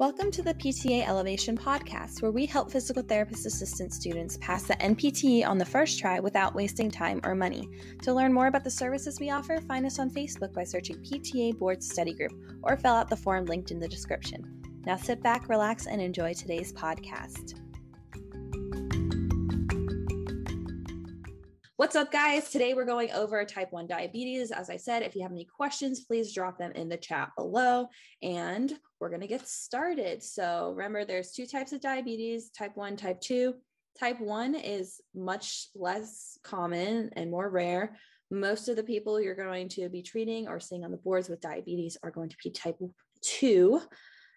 Welcome to the PTA Elevation Podcast, where we help physical therapist assistant students pass the NPTE on the first try without wasting time or money. To learn more about the services we offer, find us on Facebook by searching PTA Board Study Group or fill out the form linked in the description. Now sit back, relax, and enjoy today's podcast. What's up, guys? Today we're going over type 1 diabetes. As I said, if you have any questions, please drop them in the chat below and we're going to get started. So, remember, there's two types of diabetes type 1, type 2. Type 1 is much less common and more rare. Most of the people you're going to be treating or seeing on the boards with diabetes are going to be type 2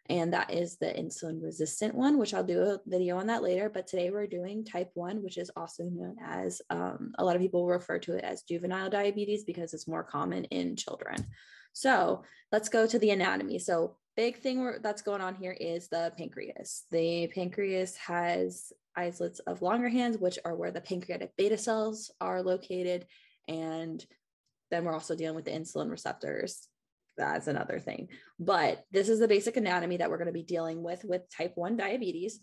and that is the insulin resistant one, which I'll do a video on that later. But today we're doing type 1, which is also known as um, a lot of people refer to it as juvenile diabetes because it's more common in children. So let's go to the anatomy. So, big thing that's going on here is the pancreas. The pancreas has islets of Langerhans, which are where the pancreatic beta cells are located. And then we're also dealing with the insulin receptors that's another thing. But this is the basic anatomy that we're going to be dealing with with type 1 diabetes.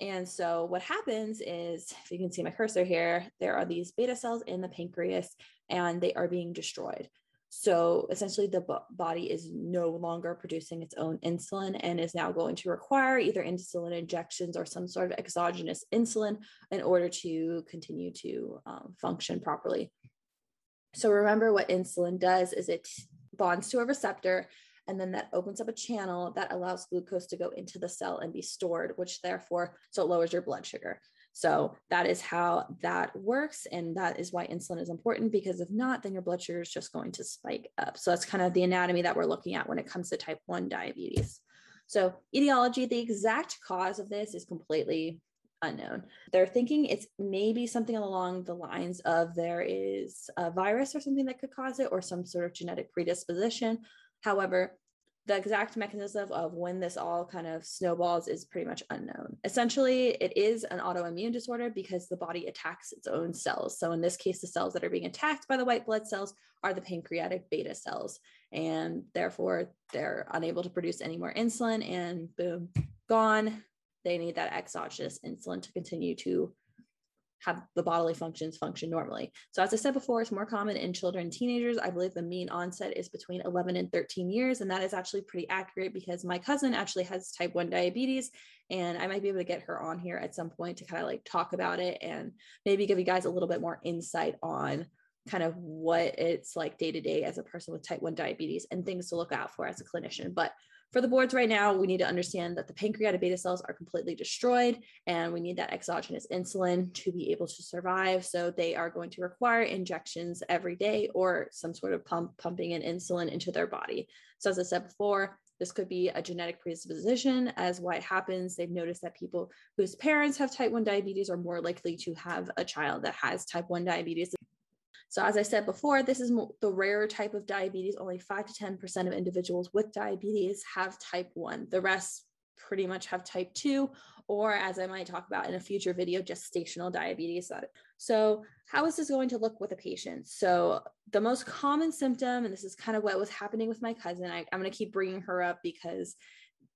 And so what happens is, if you can see my cursor here, there are these beta cells in the pancreas and they are being destroyed. So essentially, the body is no longer producing its own insulin and is now going to require either insulin injections or some sort of exogenous insulin in order to continue to um, function properly. So remember, what insulin does is it bonds to a receptor and then that opens up a channel that allows glucose to go into the cell and be stored which therefore so it lowers your blood sugar. So that is how that works and that is why insulin is important because if not then your blood sugar is just going to spike up. So that's kind of the anatomy that we're looking at when it comes to type 1 diabetes. So etiology the exact cause of this is completely unknown. They're thinking it's maybe something along the lines of there is a virus or something that could cause it or some sort of genetic predisposition. However, the exact mechanism of when this all kind of snowballs is pretty much unknown. Essentially, it is an autoimmune disorder because the body attacks its own cells. So, in this case, the cells that are being attacked by the white blood cells are the pancreatic beta cells, and therefore they're unable to produce any more insulin, and boom, gone they need that exogenous insulin to continue to have the bodily functions function normally. So, as I said before, it's more common in children and teenagers. I believe the mean onset is between 11 and 13 years. And that is actually pretty accurate because my cousin actually has type 1 diabetes. And I might be able to get her on here at some point to kind of like talk about it and maybe give you guys a little bit more insight on kind of what it's like day to day as a person with type 1 diabetes and things to look out for as a clinician. But for the boards right now, we need to understand that the pancreatic beta cells are completely destroyed and we need that exogenous insulin to be able to survive. So they are going to require injections every day or some sort of pump pumping in insulin into their body. So as I said before, this could be a genetic predisposition as why it happens. They've noticed that people whose parents have type 1 diabetes are more likely to have a child that has type 1 diabetes so, as I said before, this is the rarer type of diabetes. Only 5 to 10% of individuals with diabetes have type 1. The rest pretty much have type 2, or as I might talk about in a future video, gestational diabetes. So, how is this going to look with a patient? So, the most common symptom, and this is kind of what was happening with my cousin, I, I'm going to keep bringing her up because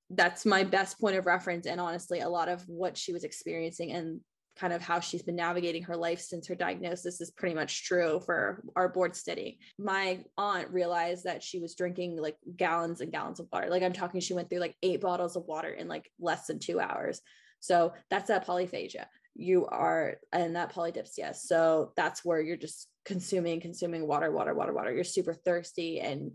that's my best point of reference and honestly a lot of what she was experiencing and kind of how she's been navigating her life since her diagnosis is pretty much true for our board study. My aunt realized that she was drinking like gallons and gallons of water. Like I'm talking, she went through like eight bottles of water in like less than two hours. So that's that polyphagia. You are, and that polydipsia. So that's where you're just consuming, consuming water, water, water, water. You're super thirsty. And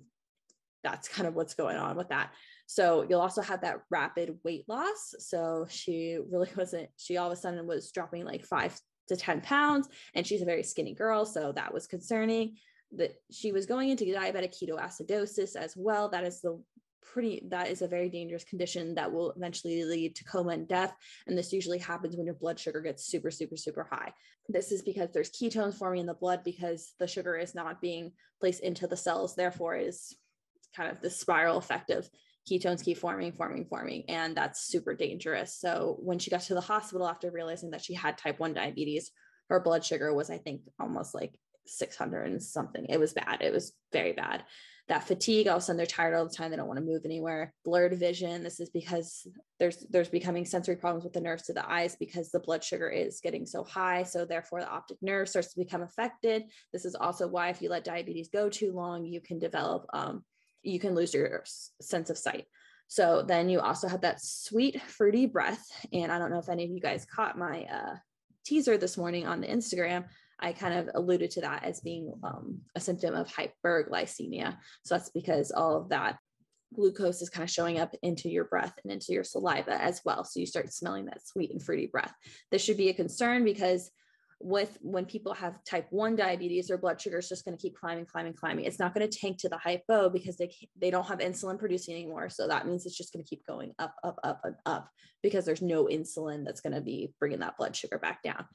that's kind of what's going on with that. So you'll also have that rapid weight loss. So she really wasn't, she all of a sudden was dropping like five to 10 pounds, and she's a very skinny girl. So that was concerning. That she was going into diabetic ketoacidosis as well. That is the pretty that is a very dangerous condition that will eventually lead to coma and death and this usually happens when your blood sugar gets super super super high this is because there's ketones forming in the blood because the sugar is not being placed into the cells therefore is kind of the spiral effect of ketones keep forming, forming, forming, and that's super dangerous. So when she got to the hospital after realizing that she had type 1 diabetes, her blood sugar was, I think, almost like 600 and something. It was bad. It was very bad. that fatigue all of a sudden they're tired all the time they don't want to move anywhere blurred vision this is because there's there's becoming sensory problems with the nerves to the eyes because the blood sugar is getting so high so therefore the optic nerve starts to become affected this is also why if you let diabetes go too long you can develop um, you can lose your sense of sight so then you also have that sweet fruity breath and i don't know if any of you guys caught my uh, teaser this morning on the instagram I kind of alluded to that as being um, a symptom of hyperglycemia. So that's because all of that glucose is kind of showing up into your breath and into your saliva as well. So you start smelling that sweet and fruity breath. This should be a concern because with when people have type 1 diabetes their blood sugar is just going to keep climbing climbing climbing it's not going to tank to the hypo because they they don't have insulin producing anymore so that means it's just going to keep going up up up and up because there's no insulin that's going to be bringing that blood sugar back down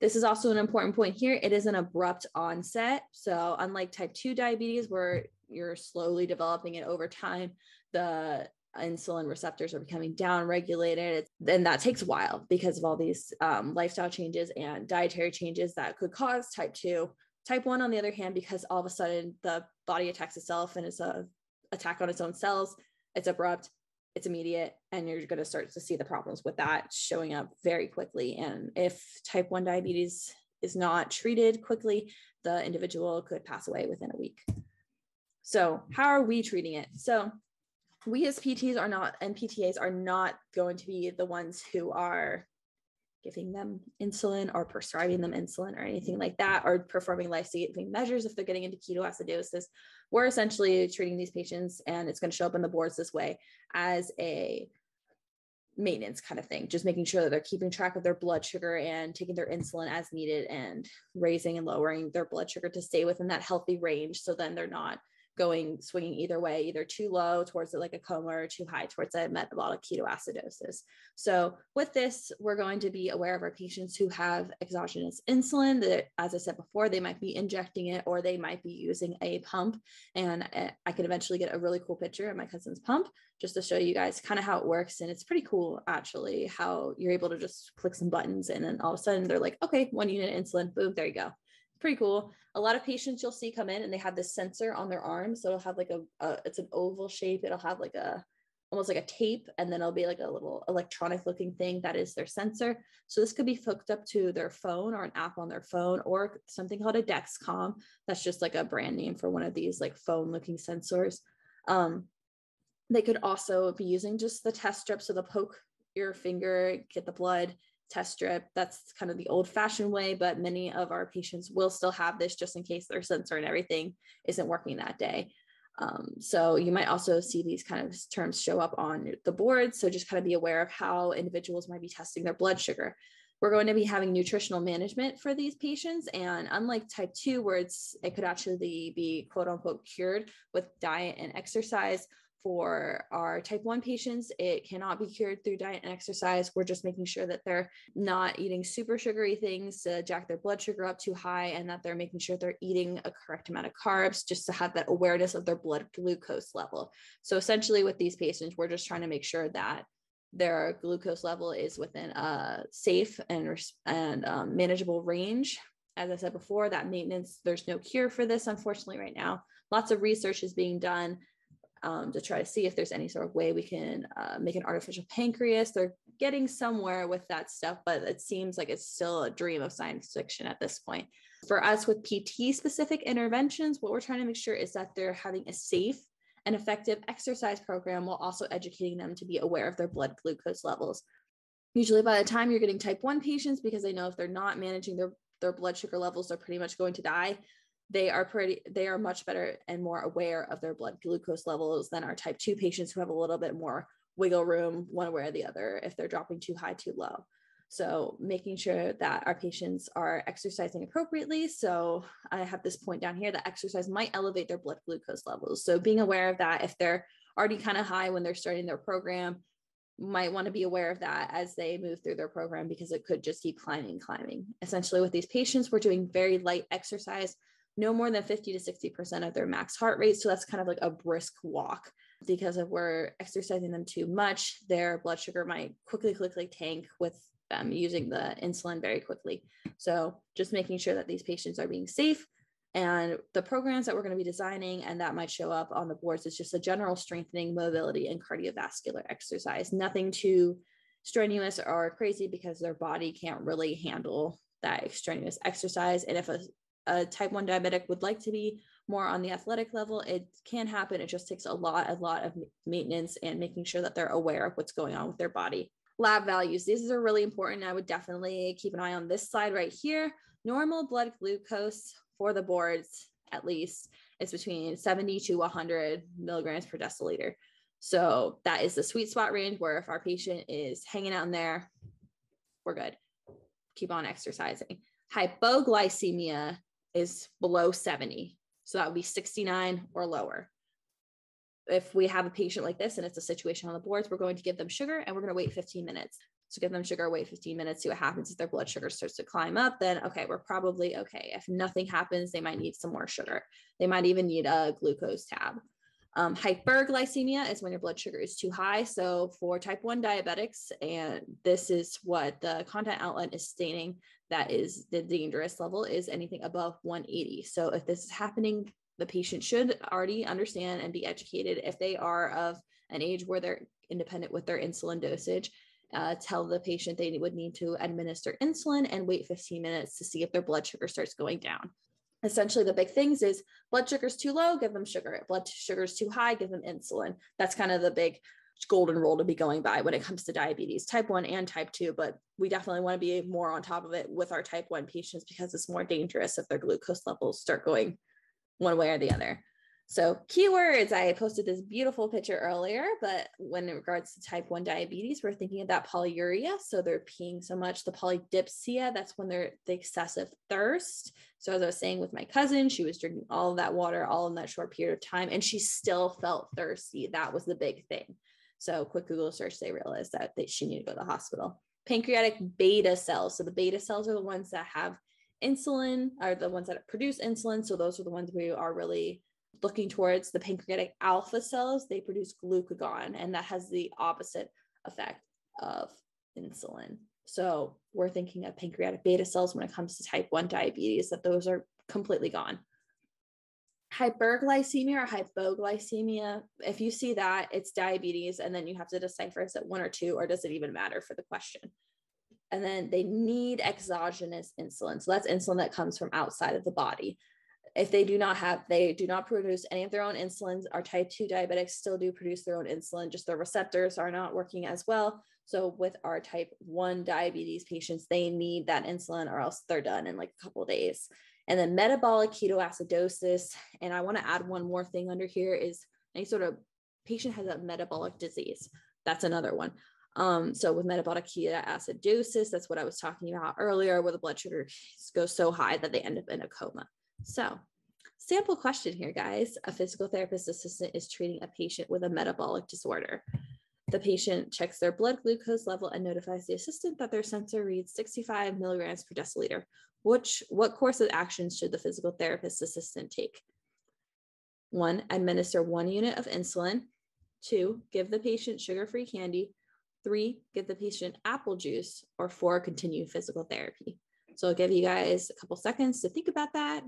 this is also an important point here. It is an abrupt onset. So, unlike type 2 diabetes, where you're slowly developing it over time, the insulin receptors are becoming downregulated. Then that takes a while because of all these um, lifestyle changes and dietary changes that could cause type 2. Type 1, on the other hand, because all of a sudden the body attacks itself and it's a attack on its own cells, it's abrupt it's immediate and you're going to start to see the problems with that showing up very quickly and if type 1 diabetes is not treated quickly the individual could pass away within a week so how are we treating it so we as pts are not and ptas are not going to be the ones who are giving them insulin or prescribing them insulin or anything like that, or performing life saving measures if they're getting into ketoacidosis. We're essentially treating these patients, and it's going to show up in the boards this way as a maintenance kind of thing, just making sure that they're keeping track of their blood sugar and taking their insulin as needed and raising and lowering their blood sugar to stay within that healthy range. So then they're not going swinging either way, either too low towards it like a coma or too high towards a metabolic ketoacidosis. So with this, we're going to be aware of our patients who have exogenous insulin that, as I said before, they might be injecting it or they might be using a pump. And eh, I can eventually get a really cool picture of my cousin's pump just to show you guys kind of how it works. And it's pretty cool actually how you're able to just click some buttons and then all of a sudden they're like, okay, one unit insulin, boom, there you go pretty cool. A lot of patients you'll see come in and they have this sensor on their arm. So it'll have like a, a it's an oval shape. It'll have like a almost like a tape and then it'll be like a little electronic looking thing that is their sensor. So this could be hooked up to their phone or an app on their phone or something called a Dexcom. That's just like a brand name for one of these like phone looking sensors. Um, they could also be using just the test strip. So they'll poke your finger, get the blood, test strip. That's kind of the old fashioned way, but many of our patients will still have this just in case their sensor and everything isn't working that day. Um, so you might also see these kind of terms show up on the board. So just kind of be aware of how individuals might be testing their blood sugar. We're going to be having nutritional management for these patients. And unlike type 2, where it's it could actually be quote unquote cured with diet and exercise, for our type 1 patients, it cannot be cured through diet and exercise. We're just making sure that they're not eating super sugary things to jack their blood sugar up too high and that they're making sure they're eating a correct amount of carbs just to have that awareness of their blood glucose level. So essentially, with these patients, we're just trying to make sure that their glucose level is within a safe and, and um, manageable range. As I said before, that maintenance, there's no cure for this, unfortunately, right now. Lots of research is being done um, to try to see if there's any sort of way we can uh, make an artificial pancreas. They're getting somewhere with that stuff, but it seems like it's still a dream of science fiction at this point. For us with PT specific interventions, what we're trying to make sure is that they're having a safe and effective exercise program while also educating them to be aware of their blood glucose levels. Usually, by the time you're getting type 1 patients, because they know if they're not managing their, their blood sugar levels, they're pretty much going to die they are pretty they are much better and more aware of their blood glucose levels than our type 2 patients who have a little bit more wiggle room one way or the other if they're dropping too high too low. So making sure that our patients are exercising appropriately. So i have this point down here that exercise might elevate their blood glucose levels. So being aware of that if they're already kind of high when they're starting their program might want to be aware of that as they move through their program because it could just keep climbing climbing. Essentially with these patients we're doing very light exercise no more than 50 to 60% of their max heart rate. So that's kind of like a brisk walk because if we're exercising them too much, their blood sugar might quickly, quickly tank with them using the insulin very quickly. So just making sure that these patients are being safe And the programs that we're going to be designing and that might show up on the boards is just a general strengthening, mobility, and cardiovascular exercise. Nothing too strenuous or crazy because their body can't really handle that extraneous exercise. And if a, a type 1 diabetic would like to be more on the athletic level, it can happen. It just takes a lot, a lot of maintenance and making sure that they're aware of what's going on with their body. Lab values, these are really important. I would definitely keep an eye on this slide right here. Normal blood glucose for the boards, at least, is between 70 to 100 milligrams per deciliter. So that is the sweet spot range where if our patient is hanging out in there, we're good. Keep on exercising. Hypoglycemia is below 70. So that would be 69 or lower. If we have a patient like this and it's a situation on the boards, we're going to give them sugar and we're going to wait 15 minutes. So give them sugar, wait 15 minutes, see what happens. If their blood sugar starts to climb up, then okay, we're probably okay. If nothing happens, they might need some more sugar. They might even need a glucose tab. Um, hyperglycemia is when your blood sugar is too high. So for type 1 diabetics, and this is what the content outlet is stating that is the dangerous level is anything above 180. So if this is happening, the patient should already understand and be educated if they are of an age where they're independent with their insulin dosage. Uh, tell the patient they would need to administer insulin and wait 15 minutes to see if their blood sugar starts going down essentially the big things is blood sugar's too low give them sugar blood sugar's too high give them insulin that's kind of the big golden rule to be going by when it comes to diabetes type 1 and type 2 but we definitely want to be more on top of it with our type 1 patients because it's more dangerous if their glucose levels start going one way or the other so keywords, I posted this beautiful picture earlier, but when in regards to type 1 diabetes, we're thinking of that polyuria. So they're peeing so much. The polydipsia, that's when they're the excessive thirst. So as I was saying with my cousin, she was drinking all of that water all in that short period of time, and she still felt thirsty. That was the big thing. So quick Google search, they realized that, that she needed to go to the hospital. Pancreatic beta cells. So the beta cells are the ones that have insulin, are the ones that produce insulin. So those are the ones we are really looking towards the pancreatic alpha cells, they produce glucagon, and that has the opposite effect of insulin. So we're thinking of pancreatic beta cells when it comes to type 1 diabetes, that those are completely gone. Hyperglycemia or hypoglycemia, if you see that, it's diabetes, and then you have to decipher is it one or two, or does it even matter for the question? And then they need exogenous insulin. So that's insulin that comes from outside of the body if they do not have they do not produce any of their own insulins our type 2 diabetics still do produce their own insulin just their receptors are not working as well so with our type 1 diabetes patients they need that insulin or else they're done in like a couple days and then metabolic ketoacidosis and i want to add one more thing under here is any sort of patient has a metabolic disease that's another one um, so with metabolic ketoacidosis, that's what I was talking about earlier, where the blood sugar goes so high that they end up in a coma. So, sample question here, guys. A physical therapist assistant is treating a patient with a metabolic disorder. The patient checks their blood glucose level and notifies the assistant that their sensor reads 65 milligrams per deciliter. Which, what course of action should the physical therapist assistant take? One, administer one unit of insulin. Two, give the patient sugar free candy. Three, give the patient apple juice. Or four, continue physical therapy. So I'll give you guys a couple seconds to think about that.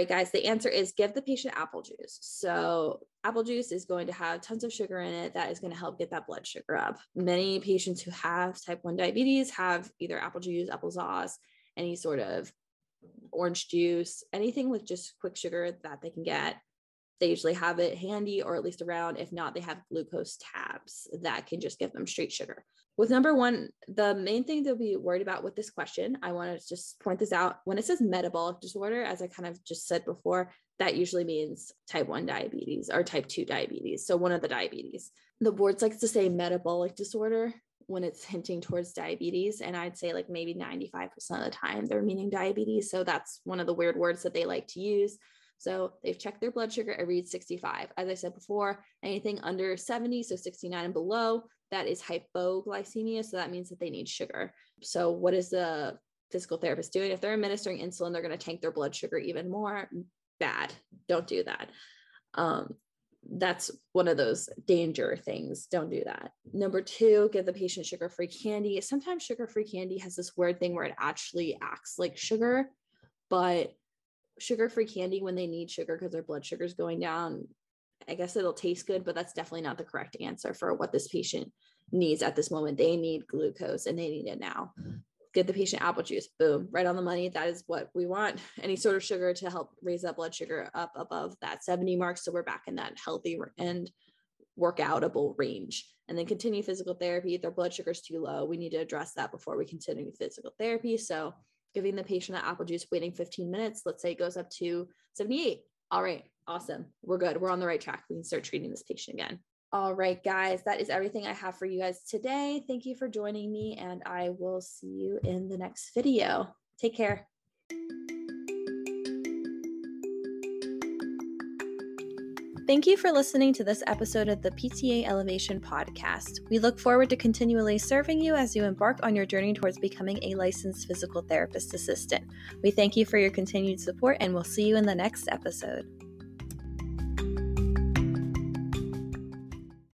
Right, guys, the answer is give the patient apple juice. So, apple juice is going to have tons of sugar in it that is going to help get that blood sugar up. Many patients who have type 1 diabetes have either apple juice, apple sauce, any sort of orange juice, anything with just quick sugar that they can get. They usually have it handy or at least around. If not, they have glucose tabs that can just give them straight sugar. With number one, the main thing to be worried about with this question, I want to just point this out. When it says metabolic disorder, as I kind of just said before, that usually means type 1 diabetes or type 2 diabetes. So one of the diabetes. The boards likes to say metabolic disorder when it's hinting towards diabetes. And I'd say like maybe 95% of the time they're meaning diabetes. So that's one of the weird words that they like to use. So they've checked their blood sugar, it reads 65. As I said before, anything under 70, so 69 and below, that is hypoglycemia. So that means that they need sugar. So what is the physical therapist doing? If they're administering insulin, they're going to tank their blood sugar even more. bad. Don't do that. Um, that's one of those danger things. Don't do that. Number two, give the patient sugar free candy. Sometimes sugar free candy has this weird thing where it actually acts like sugar, but sugar free candy, when they need sugar because their blood sugar is going down, I guess it'll taste good, but that's definitely not the correct answer for what this patient needs at this moment. They need glucose and they need it now. Get the patient apple juice. Boom. Right on the money. That is what we want. Any sort of sugar to help raise that blood sugar up above that 70 mark. So we're back in that healthy and workoutable range. And then continue physical therapy. If their blood sugar is too low we need to address that before we continue physical therapy. So giving the patient the apple juice waiting 15 minutes let's say it goes up to 78 all right awesome we're good we're on the right track we can start treating this patient again all right, guys, that is everything I have for you guys today. Thank you for joining me, and I will see you in the next video. Take care. Thank you for listening to this episode of the PTA Elevation Podcast. We look forward to continually serving you as you embark on your journey towards becoming a licensed physical therapist assistant. We thank you for your continued support, and we'll see you in the next episode.